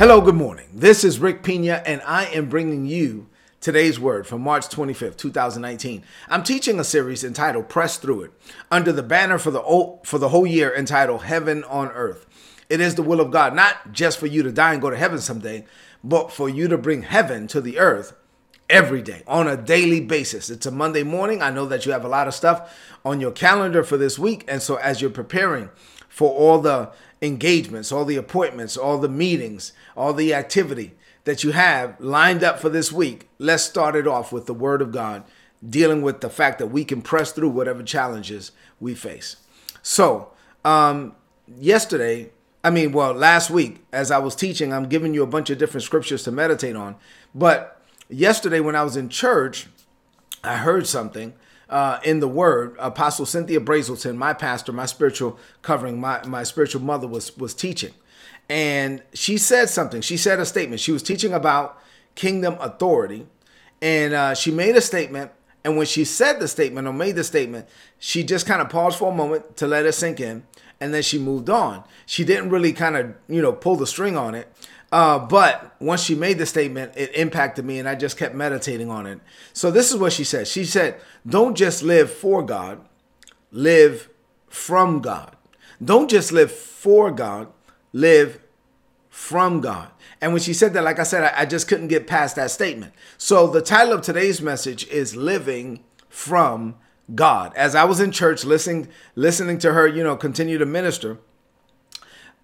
Hello, good morning. This is Rick Pina, and I am bringing you today's word from March 25th, 2019. I'm teaching a series entitled Press Through It under the banner for the, for the whole year entitled Heaven on Earth. It is the will of God, not just for you to die and go to heaven someday, but for you to bring heaven to the earth every day on a daily basis. It's a Monday morning. I know that you have a lot of stuff on your calendar for this week. And so as you're preparing for all the engagements, all the appointments, all the meetings, all the activity that you have lined up for this week, let's start it off with the Word of God, dealing with the fact that we can press through whatever challenges we face. So, um, yesterday, I mean, well, last week, as I was teaching, I'm giving you a bunch of different scriptures to meditate on. But yesterday, when I was in church, I heard something uh, in the Word. Apostle Cynthia Brazelton, my pastor, my spiritual covering, my, my spiritual mother was was teaching, and she said something. She said a statement. She was teaching about kingdom authority, and uh, she made a statement. And when she said the statement or made the statement, she just kind of paused for a moment to let it sink in, and then she moved on. She didn't really kind of you know pull the string on it. Uh, but once she made the statement, it impacted me, and I just kept meditating on it. So this is what she said. She said, "Don't just live for God, live from God. Don't just live for God, live from God." And when she said that, like I said, I, I just couldn't get past that statement. So the title of today's message is "Living from God." As I was in church listening, listening to her, you know, continue to minister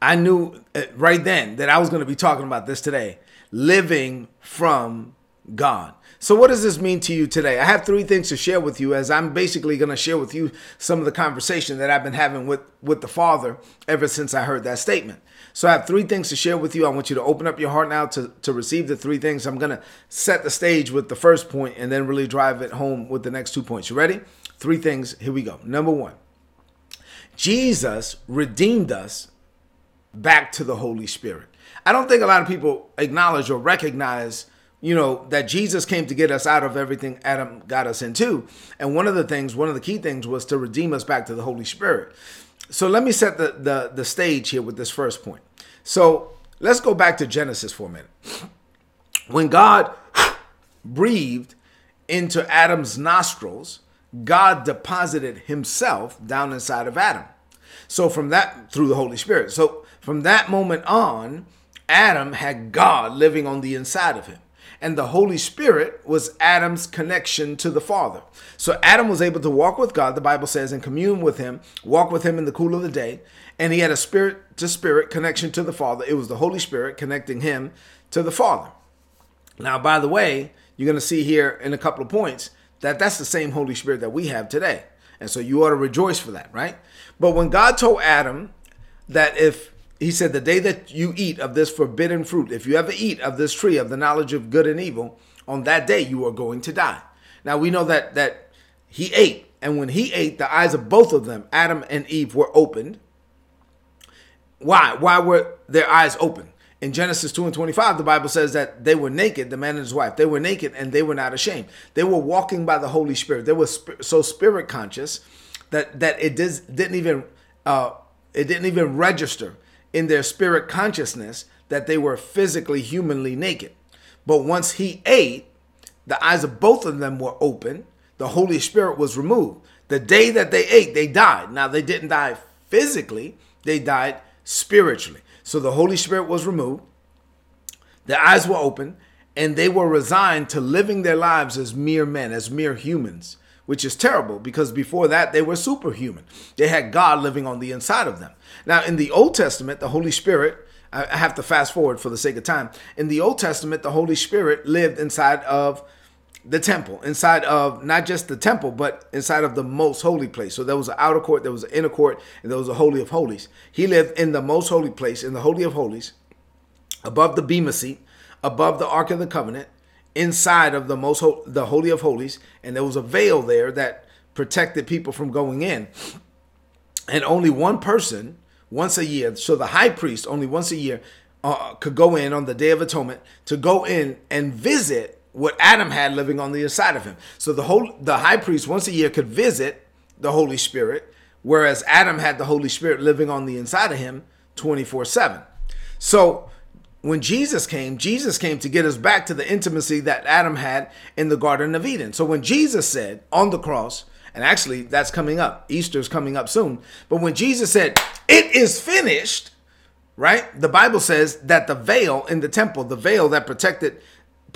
I knew uh, right then that I was going to be talking about this today living from God. So, what does this mean to you today? I have three things to share with you as I'm basically going to share with you some of the conversation that I've been having with, with the Father ever since I heard that statement. So, I have three things to share with you. I want you to open up your heart now to, to receive the three things. I'm going to set the stage with the first point and then really drive it home with the next two points. You ready? Three things. Here we go. Number one Jesus redeemed us back to the Holy Spirit. I don't think a lot of people acknowledge or recognize, you know, that Jesus came to get us out of everything Adam got us into. And one of the things, one of the key things was to redeem us back to the Holy Spirit. So let me set the the, the stage here with this first point. So let's go back to Genesis for a minute. When God breathed into Adam's nostrils, God deposited himself down inside of Adam. So from that through the Holy Spirit. So from that moment on, Adam had God living on the inside of him. And the Holy Spirit was Adam's connection to the Father. So Adam was able to walk with God, the Bible says, and commune with him, walk with him in the cool of the day. And he had a spirit to spirit connection to the Father. It was the Holy Spirit connecting him to the Father. Now, by the way, you're going to see here in a couple of points that that's the same Holy Spirit that we have today. And so you ought to rejoice for that, right? But when God told Adam that if he said, The day that you eat of this forbidden fruit, if you ever eat of this tree of the knowledge of good and evil, on that day you are going to die. Now we know that that he ate, and when he ate, the eyes of both of them, Adam and Eve, were opened. Why? Why were their eyes open? In Genesis 2 and 25, the Bible says that they were naked, the man and his wife. They were naked and they were not ashamed. They were walking by the Holy Spirit. They were sp- so spirit conscious that that it does, didn't even uh, it didn't even register in their spirit consciousness that they were physically, humanly naked. But once he ate, the eyes of both of them were open. The Holy Spirit was removed. The day that they ate, they died. Now, they didn't die physically, they died spiritually. So the Holy Spirit was removed. Their eyes were open, and they were resigned to living their lives as mere men, as mere humans, which is terrible because before that they were superhuman. They had God living on the inside of them. Now, in the Old Testament, the Holy Spirit, I have to fast forward for the sake of time. In the Old Testament, the Holy Spirit lived inside of the temple, inside of not just the temple, but inside of the most holy place. So there was an outer court, there was an inner court, and there was a holy of holies. He lived in the most holy place, in the holy of holies, above the bema seat, above the ark of the covenant, inside of the most ho- the holy of holies, and there was a veil there that protected people from going in. And only one person once a year, so the high priest only once a year uh, could go in on the Day of Atonement to go in and visit what Adam had living on the inside of him. So the whole the high priest once a year could visit the Holy Spirit, whereas Adam had the Holy Spirit living on the inside of him 24/7. So when Jesus came, Jesus came to get us back to the intimacy that Adam had in the Garden of Eden. So when Jesus said on the cross, and actually that's coming up, Easter's coming up soon, but when Jesus said, It is finished, right? The Bible says that the veil in the temple, the veil that protected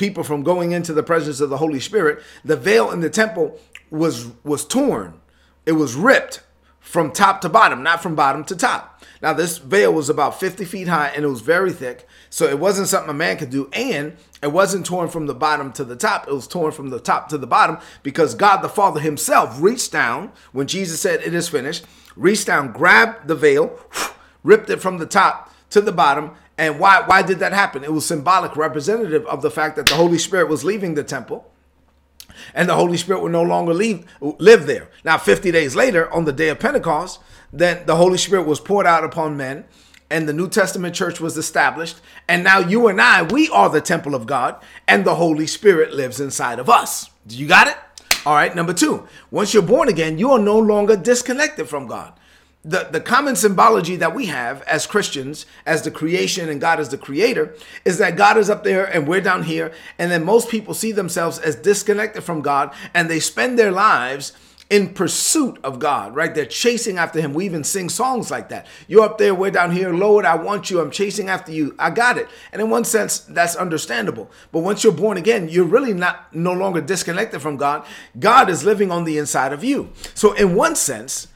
people from going into the presence of the Holy Spirit, the veil in the temple was was torn. It was ripped from top to bottom, not from bottom to top. Now this veil was about 50 feet high and it was very thick. So it wasn't something a man could do. And it wasn't torn from the bottom to the top. It was torn from the top to the bottom because God the Father himself reached down when Jesus said it is finished, reached down, grabbed the veil, ripped it from the top to the bottom. And why, why did that happen? It was symbolic, representative of the fact that the Holy Spirit was leaving the temple and the Holy Spirit would no longer leave, live there. Now, 50 days later, on the day of Pentecost, then the Holy Spirit was poured out upon men and the New Testament church was established. And now you and I, we are the temple of God, and the Holy Spirit lives inside of us. Do you got it? All right, number two, once you're born again, you are no longer disconnected from God. The, the common symbology that we have as Christians, as the creation and God as the creator, is that God is up there and we're down here. And then most people see themselves as disconnected from God and they spend their lives in pursuit of God, right? They're chasing after Him. We even sing songs like that. You're up there, we're down here. Lord, I want you. I'm chasing after you. I got it. And in one sense, that's understandable. But once you're born again, you're really not no longer disconnected from God. God is living on the inside of you. So, in one sense,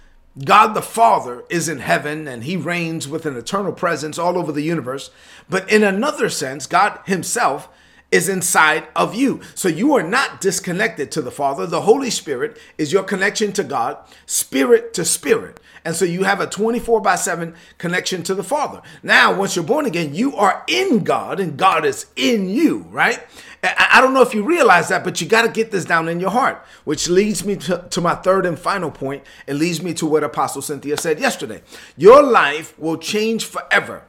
God the Father is in heaven and he reigns with an eternal presence all over the universe. But in another sense, God himself is inside of you. So you are not disconnected to the Father. The Holy Spirit is your connection to God, spirit to spirit. And so you have a 24 by 7 connection to the Father. Now, once you're born again, you are in God and God is in you, right? I don't know if you realize that, but you got to get this down in your heart, which leads me to, to my third and final point. It leads me to what Apostle Cynthia said yesterday. Your life will change forever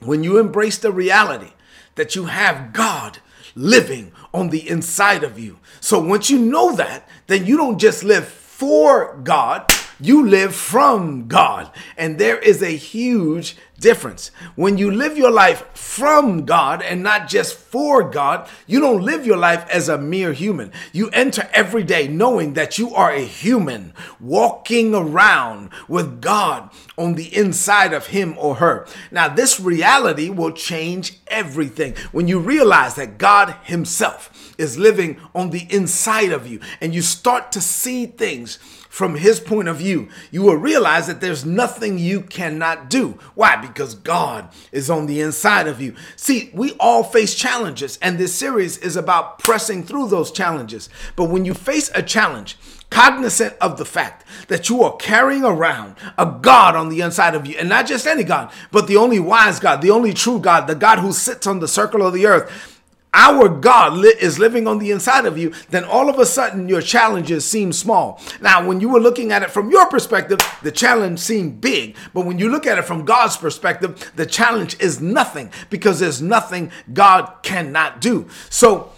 when you embrace the reality that you have God living on the inside of you. So once you know that, then you don't just live for God, you live from God. And there is a huge difference. When you live your life from God and not just for God, you don't live your life as a mere human. You enter every day knowing that you are a human walking around with God on the inside of him or her. Now, this reality will change everything when you realize that God Himself is living on the inside of you and you start to see things from his point of view, you will realize that there's nothing you cannot do. Why? Because God is on the inside of you. See, we all face challenges, and this series is about pressing through those challenges. But when you face a challenge, cognizant of the fact that you are carrying around a God on the inside of you, and not just any God, but the only wise God, the only true God, the God who sits on the circle of the earth our God is living on the inside of you, then all of a sudden your challenges seem small. Now, when you were looking at it from your perspective, the challenge seemed big. But when you look at it from God's perspective, the challenge is nothing because there's nothing God cannot do. So,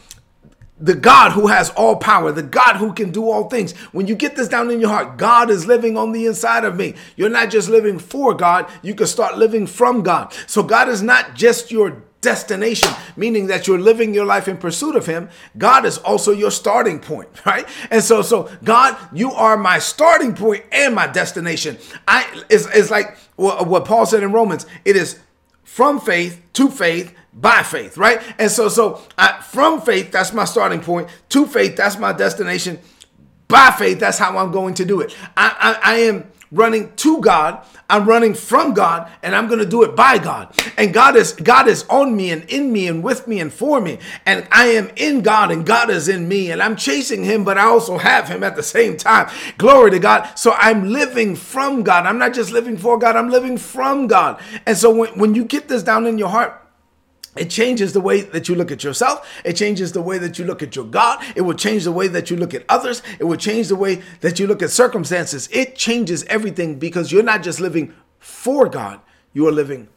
the God who has all power, the God who can do all things. When you get this down in your heart, God is living on the inside of me. You're not just living for God, you can start living from God. So God is not just your destination, meaning that you're living your life in pursuit of Him, God is also your starting point, right? And so, so God, you are my starting point and my destination. I is is like what, what Paul said in Romans. It is from faith to faith by faith, right? And so, so I, from faith, that's my starting point. To faith, that's my destination. By faith, that's how I'm going to do it. I, I, I am running to God. I'm running from God and I'm going to do it by God. And God is God is on me and in me and with me and for me. And I am in God and God is in me and I'm chasing him but I also have him at the same time. Glory to God. So I'm living from God. I'm not just living for God, I'm living from God. And so when, when you get this down in your heart, it changes the way that you look at yourself. It changes the way that you look at your God. It will change the way that you look at others. It will change the way that you look at circumstances. It changes everything because you're not just living for God, you are living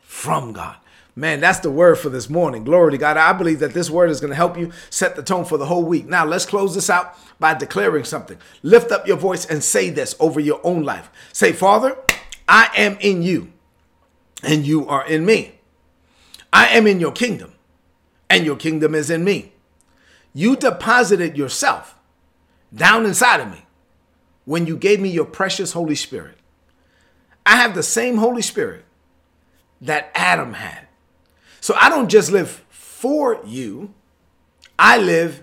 from God. Man, that's the word for this morning. Glory to God. I believe that this word is going to help you set the tone for the whole week. Now, let's close this out by declaring something. Lift up your voice and say this over your own life. Say, Father, I am in you, and you are in me. I am in your kingdom, and your kingdom is in me. You deposited yourself down inside of me when you gave me your precious Holy Spirit. I have the same Holy Spirit that Adam had. So I don't just live for you, I live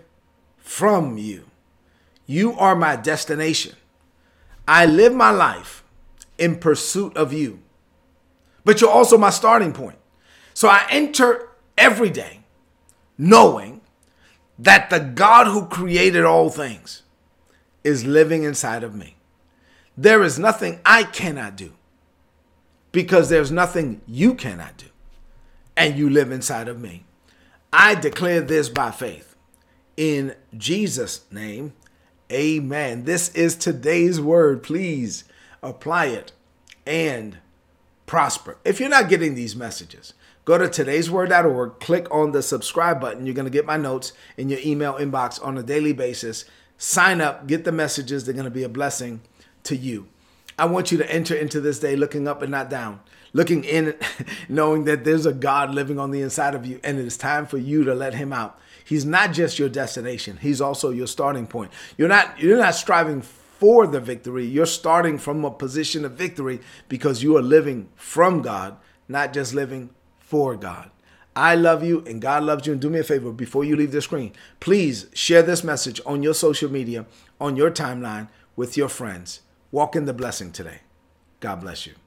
from you. You are my destination. I live my life in pursuit of you, but you're also my starting point. So I enter every day knowing that the God who created all things is living inside of me. There is nothing I cannot do because there's nothing you cannot do, and you live inside of me. I declare this by faith. In Jesus' name, amen. This is today's word. Please apply it and prosper. If you're not getting these messages, go to today'sword.org, click on the subscribe button. You're going to get my notes in your email inbox on a daily basis. Sign up, get the messages. They're going to be a blessing to you. I want you to enter into this day looking up and not down, looking in, knowing that there's a God living on the inside of you, and it is time for you to let Him out. He's not just your destination; He's also your starting point. You're not you're not striving for the victory. You're starting from a position of victory because you are living from God, not just living for God. I love you and God loves you. And do me a favor before you leave the screen, please share this message on your social media, on your timeline with your friends. Walk in the blessing today. God bless you.